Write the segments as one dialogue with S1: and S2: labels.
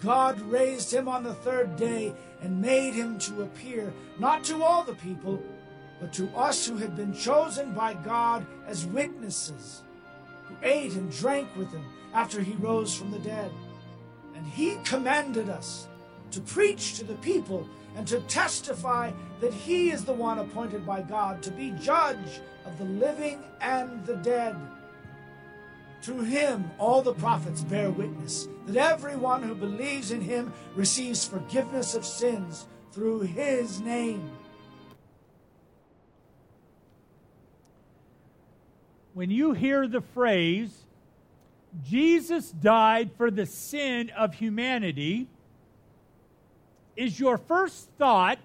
S1: God raised him on the third day and made him to appear, not to all the people, but to us who had been chosen by God as witnesses who ate and drank with him after he rose from the dead. And he commanded us to preach to the people and to testify that he is the one appointed by God to be judge of the living and the dead. To him all the prophets bear witness that everyone who believes in him receives forgiveness of sins through his name.
S2: when you hear the phrase, Jesus died for the sin of humanity, is your first thought,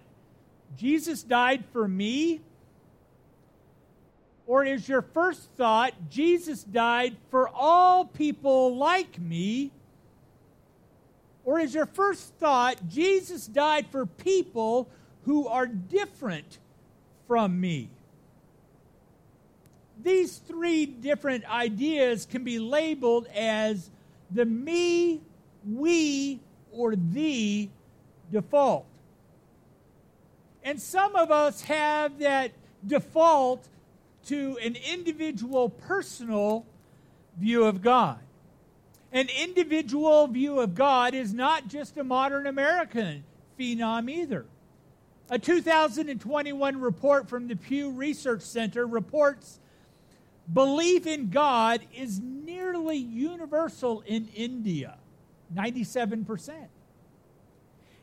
S2: Jesus died for me? Or is your first thought, Jesus died for all people like me? Or is your first thought, Jesus died for people who are different from me? these three different ideas can be labeled as the me, we, or the default. And some of us have that default to an individual personal view of God. An individual view of God is not just a modern American phenom either. A 2021 report from the Pew Research Center reports Belief in God is nearly universal in India, 97%.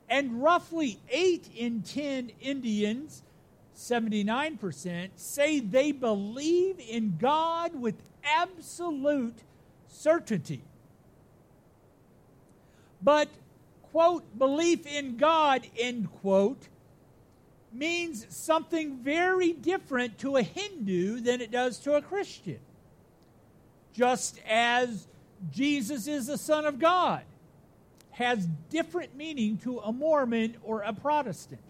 S2: And roughly 8 in 10 Indians, 79%, say they believe in God with absolute certainty. But, quote, belief in God, end quote, means something very different to a Hindu than it does to a Christian. Just as Jesus is the Son of God has different meaning to a Mormon or a Protestant.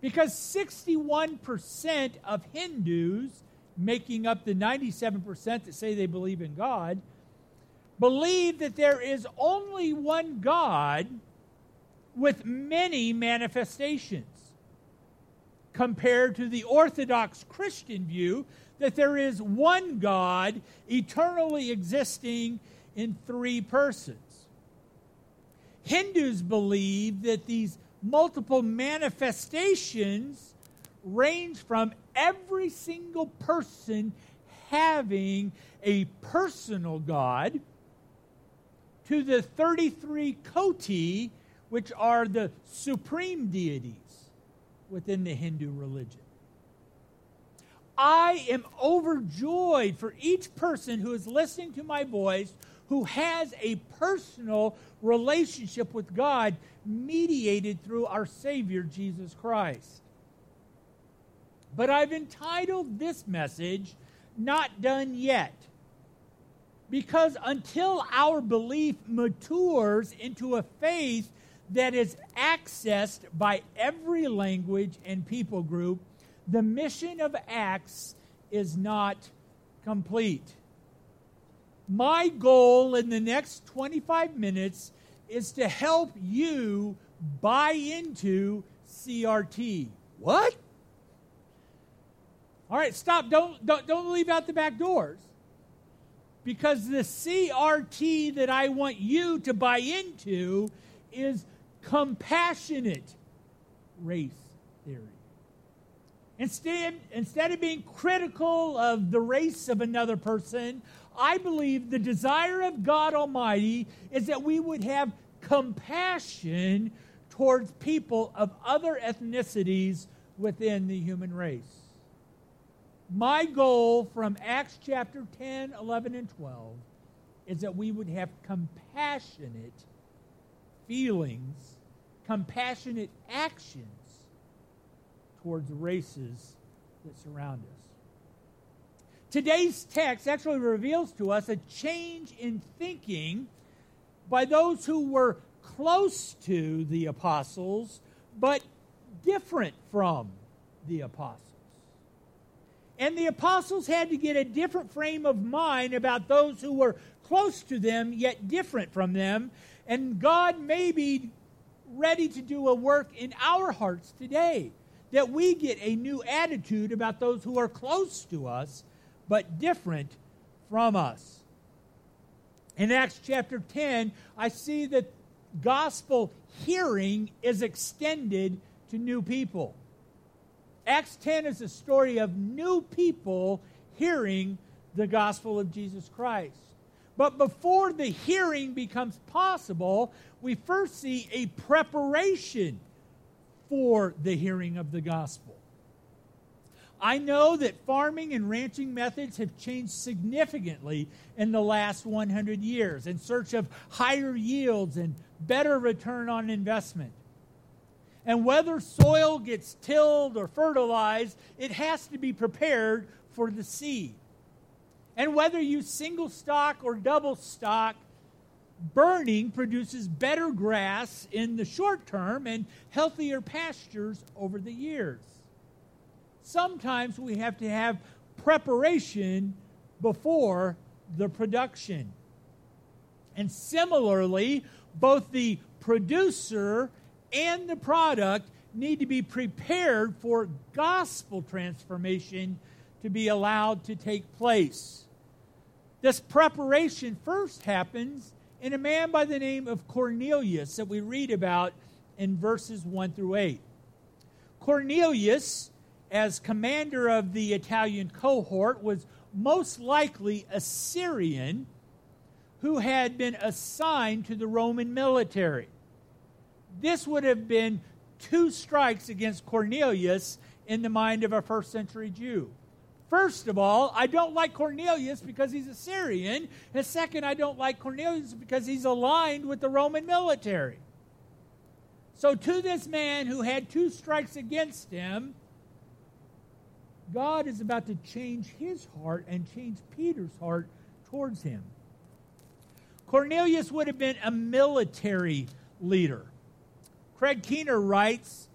S2: Because 61% of Hindus, making up the 97% that say they believe in God, believe that there is only one God with many manifestations compared to the Orthodox Christian view that there is one God eternally existing in three persons. Hindus believe that these multiple manifestations range from every single person having a personal God to the 33 Koti, which are the supreme deities within the Hindu religion. I am overjoyed for each person who is listening to my voice who has a personal relationship with God mediated through our Savior Jesus Christ. But I've entitled this message, Not Done Yet. Because until our belief matures into a faith that is accessed by every language and people group, the mission of Acts is not complete. My goal in the next 25 minutes is to help you buy into CRT. What? All right, stop. Don't, don't, don't leave out the back doors. Because the CRT that I want you to buy into is compassionate race theory. Instead, instead of being critical of the race of another person, I believe the desire of God Almighty is that we would have compassion towards people of other ethnicities within the human race. My goal from Acts chapter 10, 11, and 12 is that we would have compassionate feelings, compassionate actions towards races that surround us. Today's text actually reveals to us a change in thinking by those who were close to the apostles, but different from the apostles. And the apostles had to get a different frame of mind about those who were close to them, yet different from them. And God may be ready to do a work in our hearts today that we get a new attitude about those who are close to us, but different from us. In Acts chapter 10, I see that gospel hearing is extended to new people. Acts 10 is a story of new people hearing the gospel of Jesus Christ. But before the hearing becomes possible, we first see a preparation for the hearing of the gospel. I know that farming and ranching methods have changed significantly in the last 100 years in search of higher yields and better return on investment. And whether soil gets tilled or fertilized, it has to be prepared for the seed. And whether you single stock or double stock, burning produces better grass in the short term and healthier pastures over the years. Sometimes we have to have preparation before the production. And similarly, both the producer and the product need to be prepared for gospel transformation to be allowed to take place. This preparation first happens in a man by the name of Cornelius that we read about in verses 1 through 8. Cornelius, as commander of the Italian cohort, was most likely a Syrian who had been assigned to the Roman military. This would have been two strikes against Cornelius in the mind of a first century Jew. First of all, I don't like Cornelius because he's a Syrian. And second, I don't like Cornelius because he's aligned with the Roman military. So, to this man who had two strikes against him, God is about to change his heart and change Peter's heart towards him. Cornelius would have been a military leader. Craig Keener writes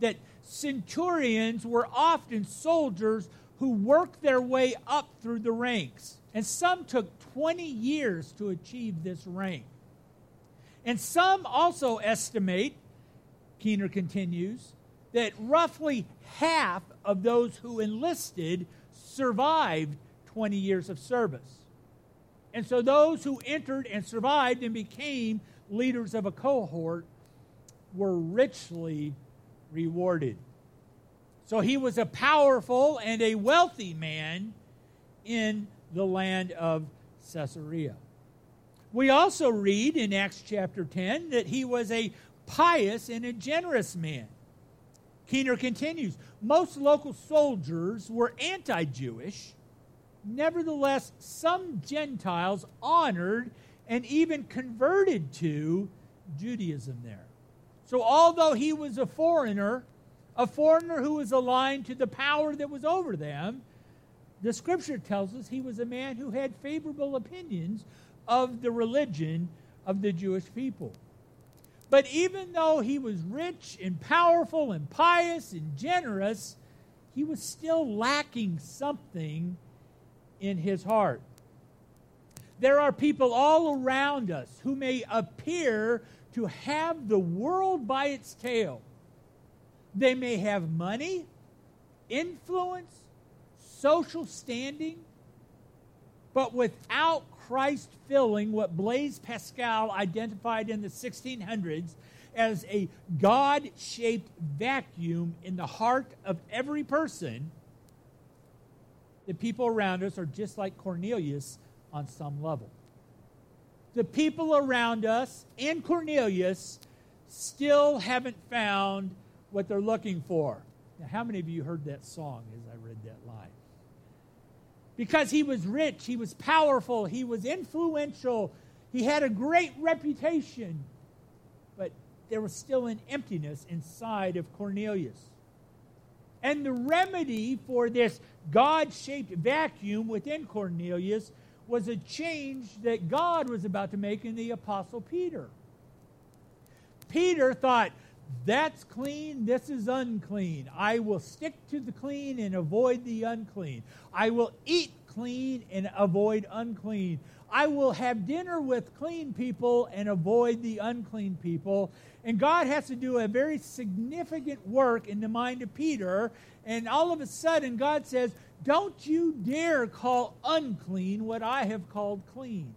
S2: that centurions were often soldiers who worked their way up through the ranks. And some took 20 years to achieve this rank. And some also estimate, Keener continues, that roughly half of those who enlisted survived 20 years of service. And so those who entered and survived and became leaders of a cohort were richly rewarded. So he was a powerful and a wealthy man in the land of Caesarea. We also read in Acts chapter 10 that he was a pious and a generous man. Keener continues most local soldiers were anti Jewish. Nevertheless, some Gentiles honored and even converted to Judaism there. So, although he was a foreigner, a foreigner who was aligned to the power that was over them, the scripture tells us he was a man who had favorable opinions of the religion of the Jewish people. But even though he was rich and powerful and pious and generous, he was still lacking something in his heart. There are people all around us who may appear to have the world by its tail they may have money, influence, social standing, but without Christ filling what Blaise Pascal identified in the 1600s as a God shaped vacuum in the heart of every person, the people around us are just like Cornelius on some level. The people around us and Cornelius still haven't found what they're looking for. Now, how many of you heard that song as I read that line? Because he was rich, he was powerful, he was influential, he had a great reputation, but there was still an emptiness inside of Cornelius. And the remedy for this God shaped vacuum within Cornelius was a change that God was about to make in the Apostle Peter. Peter thought, that's clean, this is unclean. I will stick to the clean and avoid the unclean. I will eat clean and avoid unclean. I will have dinner with clean people and avoid the unclean people. And God has to do a very significant work in the mind of Peter. And all of a sudden, God says, Don't you dare call unclean what I have called clean.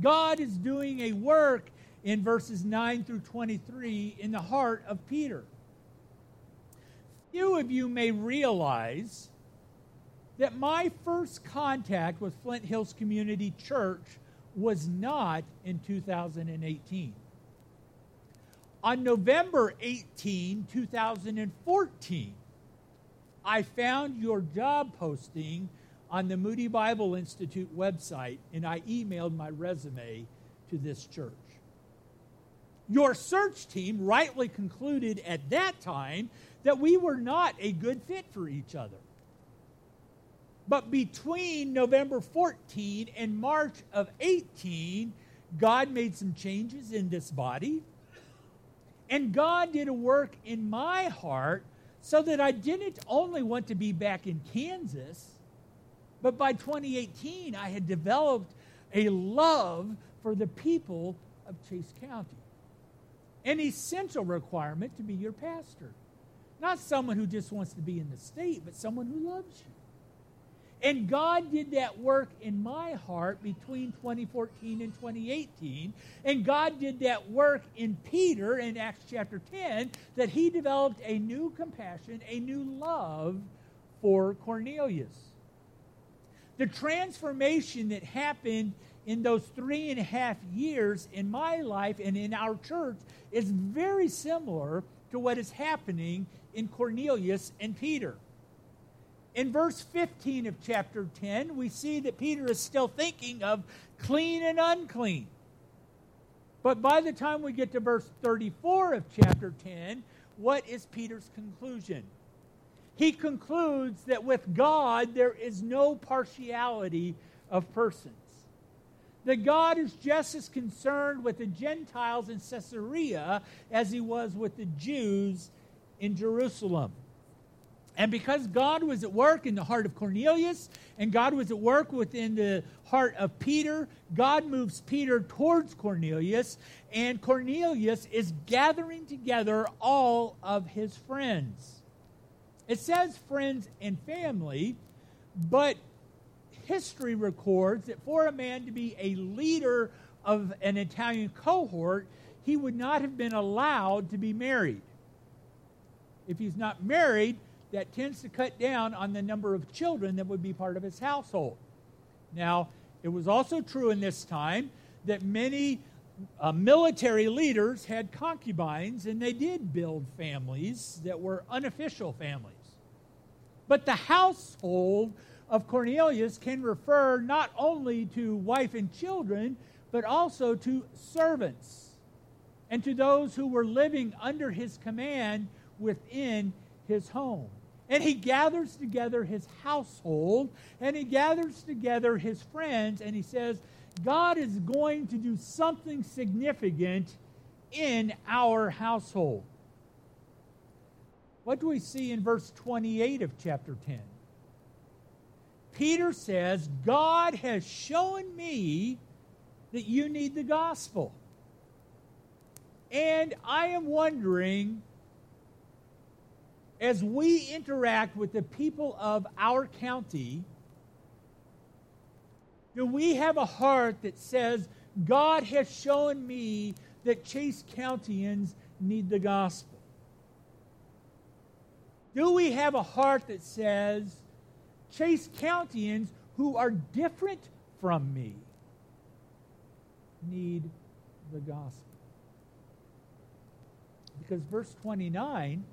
S2: God is doing a work in verses 9 through 23 in the heart of Peter. Few of you may realize that my first contact with Flint Hills Community Church was not in 2018. On November 18, 2014, I found your job posting on the Moody Bible Institute website and I emailed my resume to this church. Your search team rightly concluded at that time that we were not a good fit for each other. But between November 14 and March of 18, God made some changes in this body. And God did a work in my heart so that I didn't only want to be back in Kansas, but by 2018, I had developed a love for the people of Chase County an essential requirement to be your pastor. Not someone who just wants to be in the state, but someone who loves you. And God did that work in my heart between 2014 and 2018. And God did that work in Peter in Acts chapter 10 that he developed a new compassion, a new love for Cornelius. The transformation that happened in those three and a half years in my life and in our church is very similar to what is happening in Cornelius and Peter. In verse 15 of chapter 10, we see that Peter is still thinking of clean and unclean. But by the time we get to verse 34 of chapter 10, what is Peter's conclusion? He concludes that with God there is no partiality of persons that God is just as concerned with the Gentiles in Caesarea as he was with the Jews in Jerusalem. And because God was at work in the heart of Cornelius and God was at work within the heart of Peter, God moves Peter towards Cornelius, and Cornelius is gathering together all of his friends. It says friends and family, but history records that for a man to be a leader of an Italian cohort, he would not have been allowed to be married. If he's not married, that tends to cut down on the number of children that would be part of his household. Now, it was also true in this time that many uh, military leaders had concubines and they did build families that were unofficial families. But the household of Cornelius can refer not only to wife and children, but also to servants and to those who were living under his command within his home. And he gathers together his household and he gathers together his friends and he says, God is going to do something significant in our household. What do we see in verse 28 of chapter 10? Peter says, God has shown me that you need the gospel. And I am wondering, as we interact with the people of our county, do we have a heart that says, God has shown me that Chase Countyans need the gospel? Do we have a heart that says, Chase Countyans who are different from me need the gospel? Because verse 29,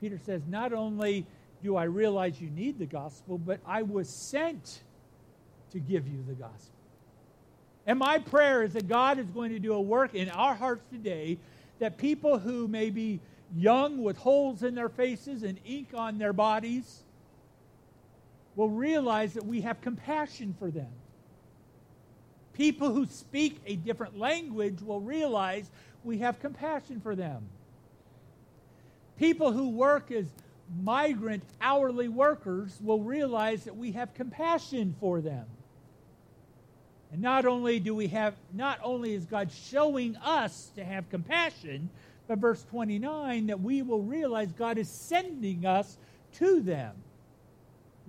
S2: Peter says, Not only do I realize you need the gospel, but I was sent to give you the gospel. And my prayer is that God is going to do a work in our hearts today that people who may be young with holes in their faces and ink on their bodies will realize that we have compassion for them. People who speak a different language will realize we have compassion for them. People who work as migrant hourly workers will realize that we have compassion for them. And not only do we have, not only is God showing us to have compassion, but verse 29, that we will realize God is sending us to them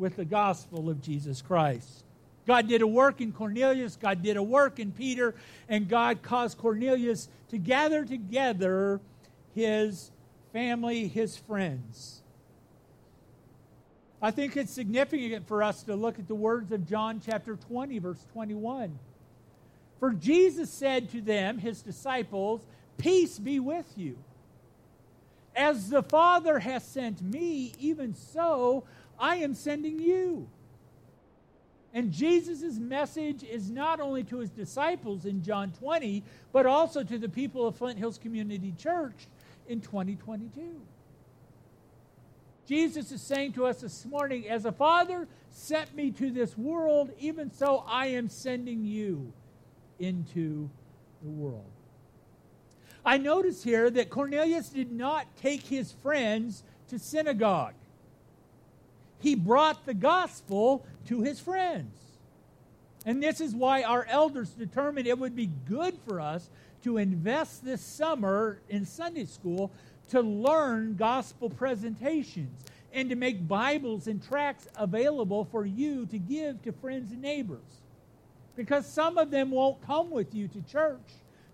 S2: with the gospel of Jesus Christ. God did a work in Cornelius, God did a work in Peter, and God caused Cornelius to gather together his family, his friends. I think it's significant for us to look at the words of John chapter 20, verse 21. For Jesus said to them, his disciples, Peace be with you. As the Father has sent me, even so I am sending you. And Jesus' message is not only to his disciples in John 20, but also to the people of Flint Hills Community Church in 2022. Jesus is saying to us this morning, as a father sent me to this world, even so I am sending you into the world. I notice here that Cornelius did not take his friends to synagogue. He brought the gospel to his friends. And this is why our elders determined it would be good for us to invest this summer in Sunday school to learn gospel presentations and to make Bibles and tracts available for you to give to friends and neighbors. Because some of them won't come with you to church,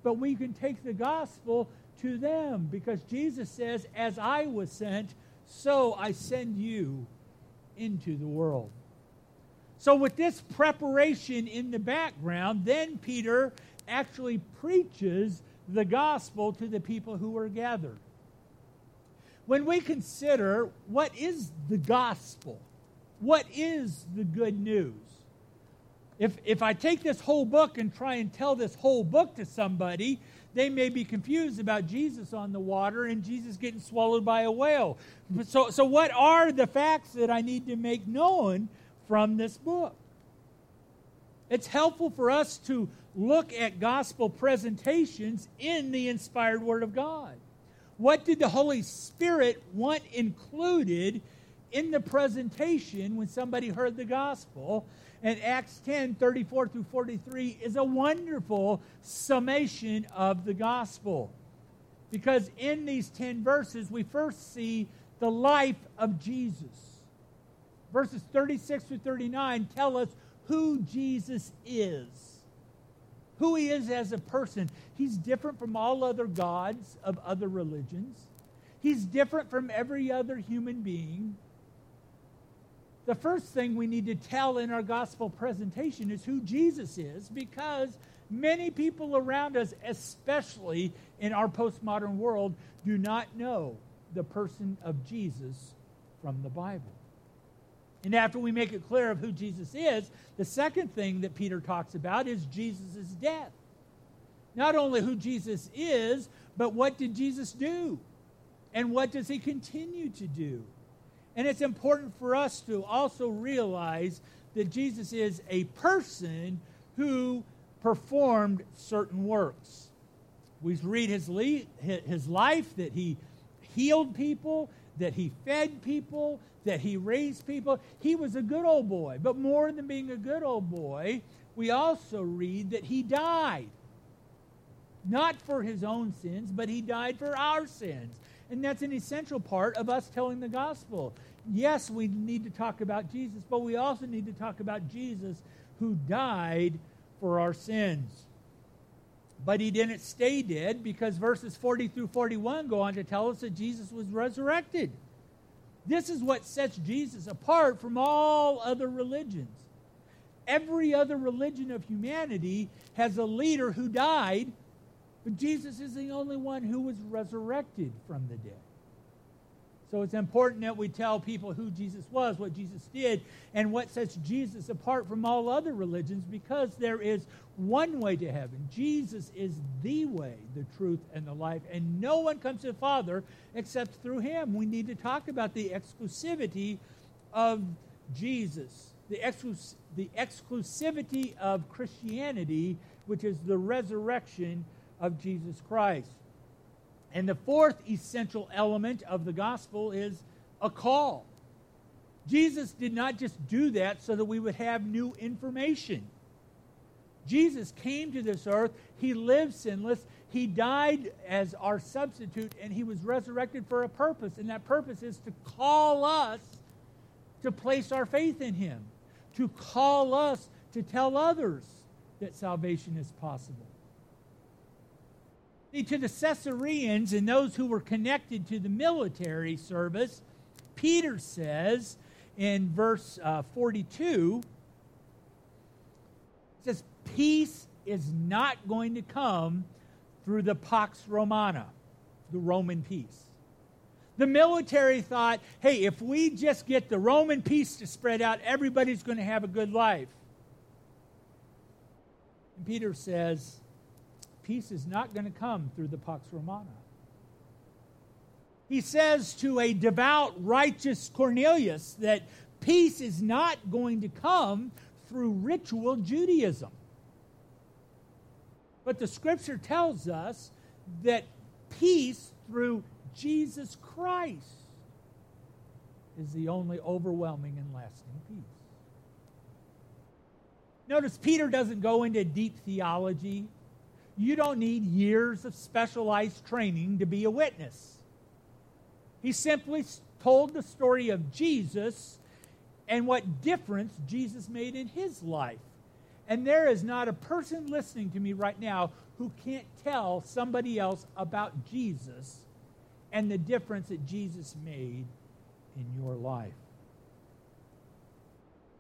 S2: but we can take the gospel to them because Jesus says, As I was sent, so I send you into the world. So, with this preparation in the background, then Peter actually preaches the gospel to the people who are gathered. When we consider what is the gospel, what is the good news? If, if I take this whole book and try and tell this whole book to somebody, they may be confused about Jesus on the water and Jesus getting swallowed by a whale. So, so what are the facts that I need to make known from this book? It's helpful for us to look at gospel presentations in the inspired Word of God. What did the Holy Spirit want included in the presentation when somebody heard the gospel? And Acts 10 34 through 43 is a wonderful summation of the gospel. Because in these 10 verses, we first see the life of Jesus. Verses 36 through 39 tell us who Jesus is, who he is as a person. He's different from all other gods of other religions, he's different from every other human being. The first thing we need to tell in our gospel presentation is who Jesus is because many people around us, especially in our postmodern world, do not know the person of Jesus from the Bible. And after we make it clear of who Jesus is, the second thing that Peter talks about is Jesus' death. Not only who Jesus is, but what did Jesus do? And what does he continue to do? And it's important for us to also realize that Jesus is a person who performed certain works. We read his, his life that he healed people, that he fed people, that he raised people. He was a good old boy. But more than being a good old boy, we also read that he died. Not for his own sins, but he died for our sins. And that's an essential part of us telling the gospel. Yes, we need to talk about Jesus, but we also need to talk about Jesus who died for our sins. But he didn't stay dead because verses 40 through 41 go on to tell us that Jesus was resurrected. This is what sets Jesus apart from all other religions. Every other religion of humanity has a leader who died, but Jesus is the only one who was resurrected from the dead. So it's important that we tell people who Jesus was, what Jesus did, and what sets Jesus apart from all other religions because there is one way to heaven. Jesus is the way, the truth, and the life, and no one comes to the Father except through him. We need to talk about the exclusivity of Jesus, the, exclus- the exclusivity of Christianity, which is the resurrection of Jesus Christ. And the fourth essential element of the gospel is a call. Jesus did not just do that so that we would have new information. Jesus came to this earth, he lived sinless, he died as our substitute, and he was resurrected for a purpose. And that purpose is to call us to place our faith in him, to call us to tell others that salvation is possible. See, to the Caesareans and those who were connected to the military service, Peter says in verse uh, 42, says, Peace is not going to come through the Pax Romana, the Roman peace. The military thought, hey, if we just get the Roman peace to spread out, everybody's going to have a good life. And Peter says, peace is not going to come through the Pax Romana. He says to a devout, righteous Cornelius that peace is not going to come through ritual Judaism. But the scripture tells us that peace through Jesus Christ is the only overwhelming and lasting peace. Notice Peter doesn't go into deep theology you don't need years of specialized training to be a witness. He simply told the story of Jesus and what difference Jesus made in his life. And there is not a person listening to me right now who can't tell somebody else about Jesus and the difference that Jesus made in your life.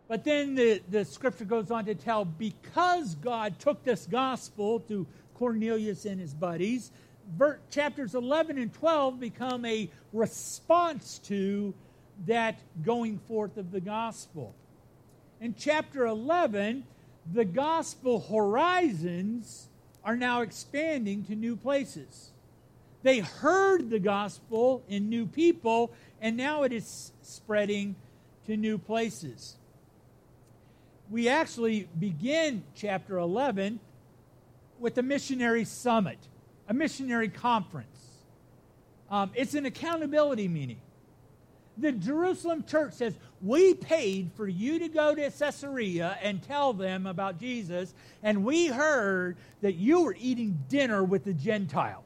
S2: But then the, the scripture goes on to tell because God took this gospel to Cornelius and his buddies. chapters 11 and 12 become a response to that going forth of the gospel. In chapter 11, the gospel horizons are now expanding to new places. They heard the gospel in new people, and now it is spreading to new places. We actually begin chapter 11 with a missionary summit, a missionary conference. Um, it's an accountability meeting. The Jerusalem church says, We paid for you to go to Caesarea and tell them about Jesus, and we heard that you were eating dinner with the Gentiles.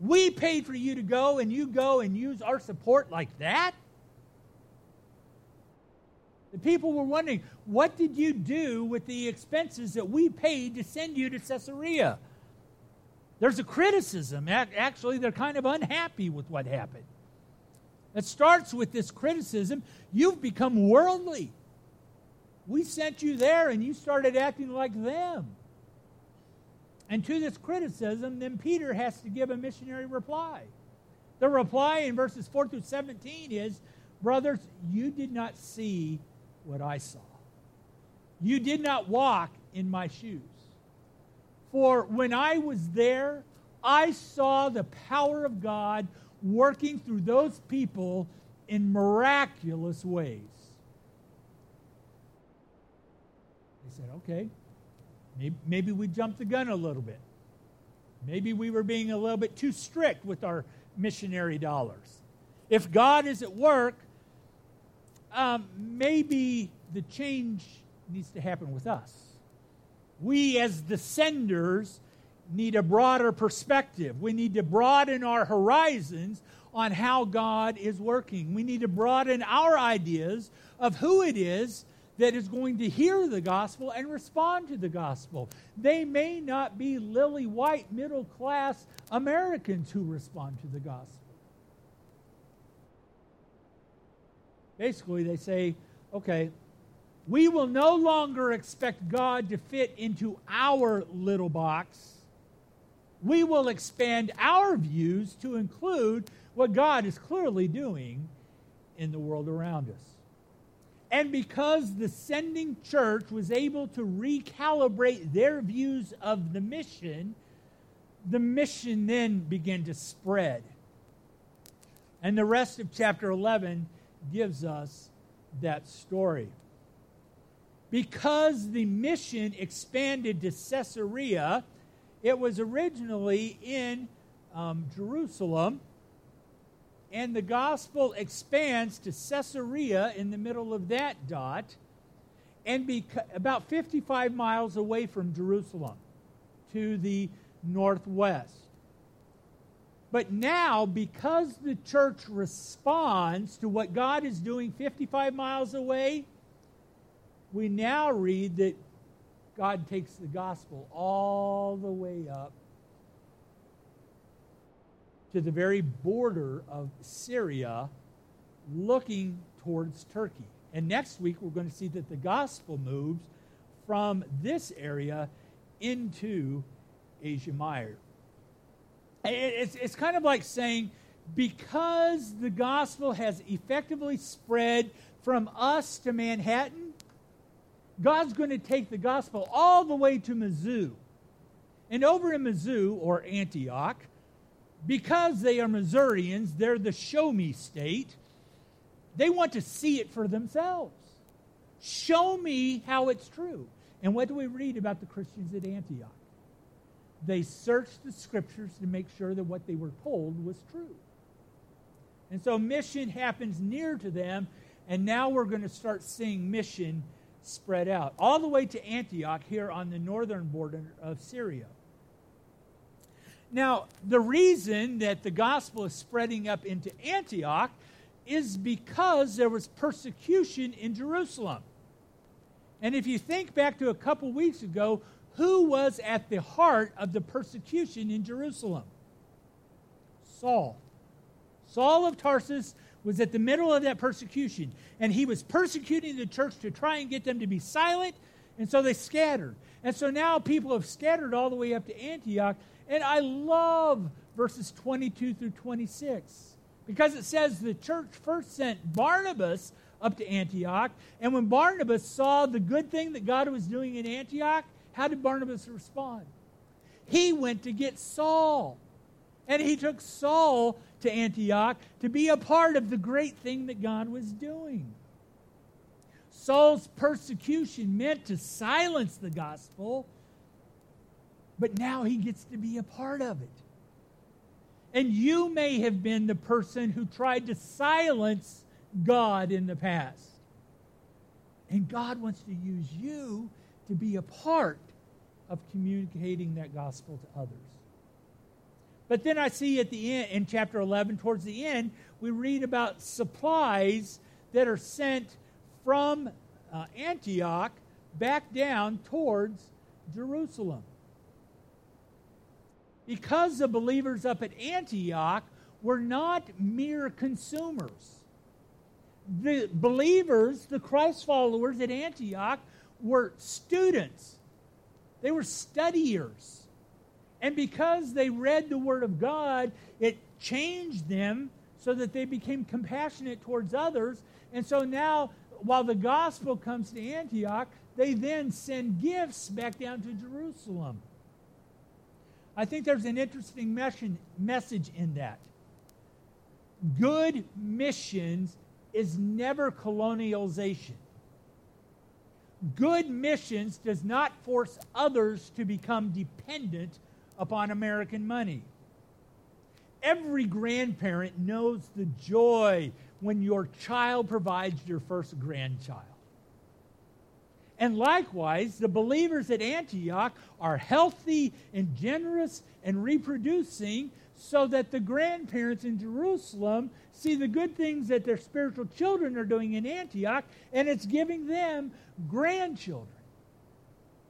S2: We paid for you to go, and you go and use our support like that? The people were wondering, what did you do with the expenses that we paid to send you to Caesarea? There's a criticism. Actually, they're kind of unhappy with what happened. It starts with this criticism you've become worldly. We sent you there and you started acting like them. And to this criticism, then Peter has to give a missionary reply. The reply in verses 4 through 17 is Brothers, you did not see what I saw. You did not walk in my shoes. For when I was there, I saw the power of God working through those people in miraculous ways. They said, okay, maybe, maybe we jumped the gun a little bit. Maybe we were being a little bit too strict with our missionary dollars. If God is at work, um, maybe the change needs to happen with us. We, as the senders, need a broader perspective. We need to broaden our horizons on how God is working. We need to broaden our ideas of who it is that is going to hear the gospel and respond to the gospel. They may not be lily white, middle class Americans who respond to the gospel. Basically, they say, okay, we will no longer expect God to fit into our little box. We will expand our views to include what God is clearly doing in the world around us. And because the sending church was able to recalibrate their views of the mission, the mission then began to spread. And the rest of chapter 11 gives us that story. Because the mission expanded to Caesarea, it was originally in um, Jerusalem, and the gospel expands to Caesarea in the middle of that dot, and beca- about 55 miles away from Jerusalem to the northwest. But now, because the church responds to what God is doing 55 miles away, we now read that God takes the gospel all the way up to the very border of Syria, looking towards Turkey. And next week, we're going to see that the gospel moves from this area into Asia Minor. It's, it's kind of like saying, because the gospel has effectively spread from us to Manhattan, God's going to take the gospel all the way to Mizzou. And over in Mizzou, or Antioch, because they are Missourians, they're the show me state, they want to see it for themselves. Show me how it's true. And what do we read about the Christians at Antioch? They searched the scriptures to make sure that what they were told was true. And so mission happens near to them, and now we're going to start seeing mission spread out all the way to Antioch here on the northern border of Syria. Now, the reason that the gospel is spreading up into Antioch is because there was persecution in Jerusalem. And if you think back to a couple weeks ago, who was at the heart of the persecution in Jerusalem? Saul. Saul of Tarsus was at the middle of that persecution, and he was persecuting the church to try and get them to be silent, and so they scattered. And so now people have scattered all the way up to Antioch, and I love verses 22 through 26 because it says the church first sent Barnabas up to Antioch, and when Barnabas saw the good thing that God was doing in Antioch, how did Barnabas respond? He went to get Saul. And he took Saul to Antioch to be a part of the great thing that God was doing. Saul's persecution meant to silence the gospel, but now he gets to be a part of it. And you may have been the person who tried to silence God in the past. And God wants to use you to be a part of communicating that gospel to others. But then I see at the end, in chapter 11, towards the end, we read about supplies that are sent from uh, Antioch back down towards Jerusalem. Because the believers up at Antioch were not mere consumers. The believers, the Christ followers at Antioch, were students, they were studiers. And because they read the Word of God, it changed them so that they became compassionate towards others. And so now, while the gospel comes to Antioch, they then send gifts back down to Jerusalem. I think there's an interesting message in that. Good missions is never colonialization. Good missions does not force others to become dependent upon American money. Every grandparent knows the joy when your child provides your first grandchild. And likewise, the believers at Antioch are healthy and generous and reproducing so that the grandparents in Jerusalem see the good things that their spiritual children are doing in Antioch, and it's giving them grandchildren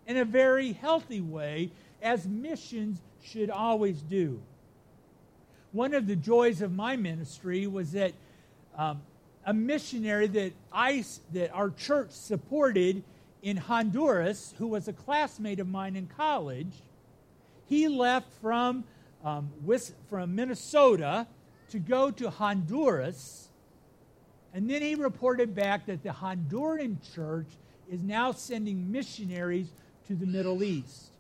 S2: in a very healthy way, as missions should always do. One of the joys of my ministry was that um, a missionary that I that our church supported in Honduras, who was a classmate of mine in college, he left from um, from Minnesota to go to Honduras, and then he reported back that the Honduran church is now sending missionaries to the Middle East.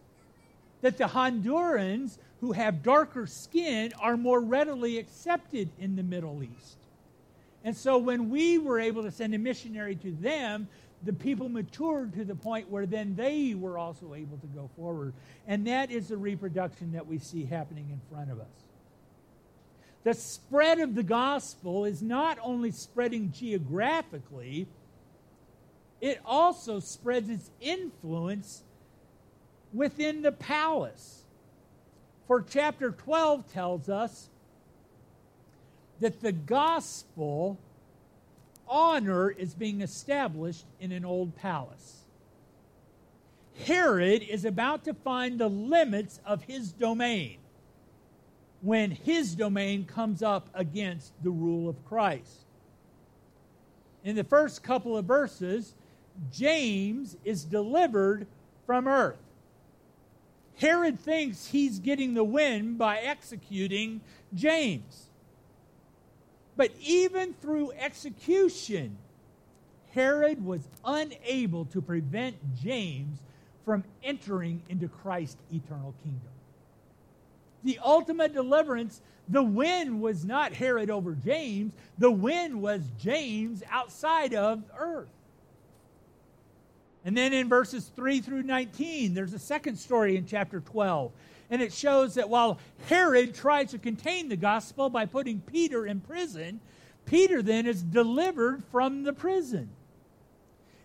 S2: That the Hondurans who have darker skin are more readily accepted in the Middle East. And so when we were able to send a missionary to them, the people matured to the point where then they were also able to go forward. And that is the reproduction that we see happening in front of us. The spread of the gospel is not only spreading geographically, it also spreads its influence within the palace. For chapter 12 tells us that the gospel honor is being established in an old palace. Herod is about to find the limits of his domain when his domain comes up against the rule of Christ. In the first couple of verses, James is delivered from earth. Herod thinks he's getting the win by executing James. But even through execution, Herod was unable to prevent James from entering into Christ's eternal kingdom. The ultimate deliverance, the win was not Herod over James, the win was James outside of earth. And then in verses 3 through 19, there's a second story in chapter 12. And it shows that while Herod tries to contain the gospel by putting Peter in prison, Peter then is delivered from the prison.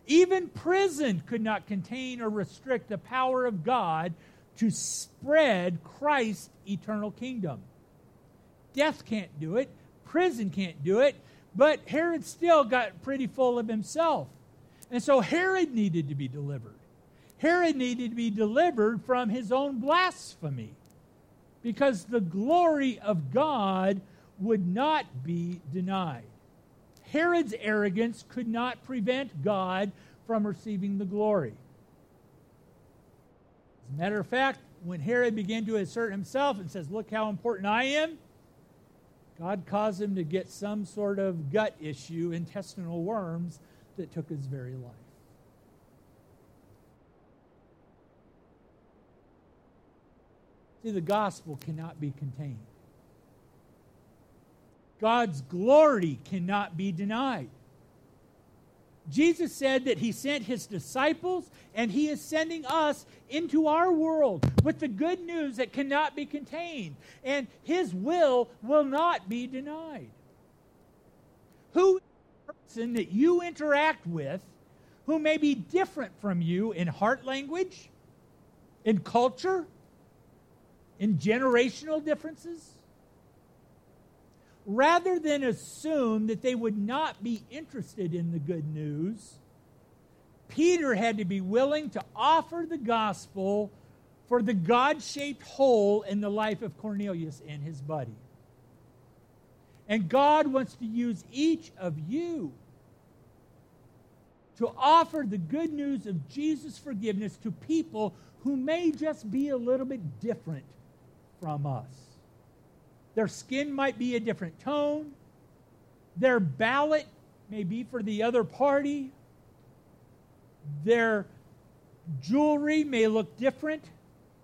S2: Even prison could not contain or restrict the power of God to spread Christ's eternal kingdom. Death can't do it, prison can't do it, but Herod still got pretty full of himself. And so Herod needed to be delivered. Herod needed to be delivered from his own blasphemy because the glory of God would not be denied. Herod's arrogance could not prevent God from receiving the glory. As a matter of fact, when Herod began to assert himself and says, Look how important I am, God caused him to get some sort of gut issue, intestinal worms, that took his very life. See, the gospel cannot be contained. God's glory cannot be denied. Jesus said that he sent his disciples and he is sending us into our world with the good news that cannot be contained, and his will will not be denied. Who person that you interact with who may be different from you in heart language, in culture, in generational differences? Rather than assume that they would not be interested in the good news, Peter had to be willing to offer the gospel for the God shaped hole in the life of Cornelius and his buddy. And God wants to use each of you to offer the good news of Jesus' forgiveness to people who may just be a little bit different from us. Their skin might be a different tone, their ballot may be for the other party, their jewelry may look different,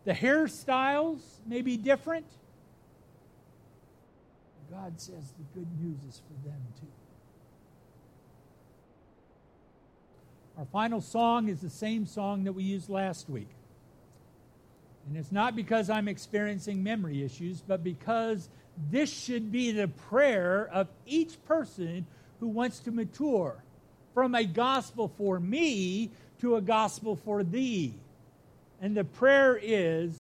S2: the hairstyles may be different. God says the good news is for them too. Our final song is the same song that we used last week. And it's not because I'm experiencing memory issues, but because this should be the prayer of each person who wants to mature from a gospel for me to a gospel for thee. And the prayer is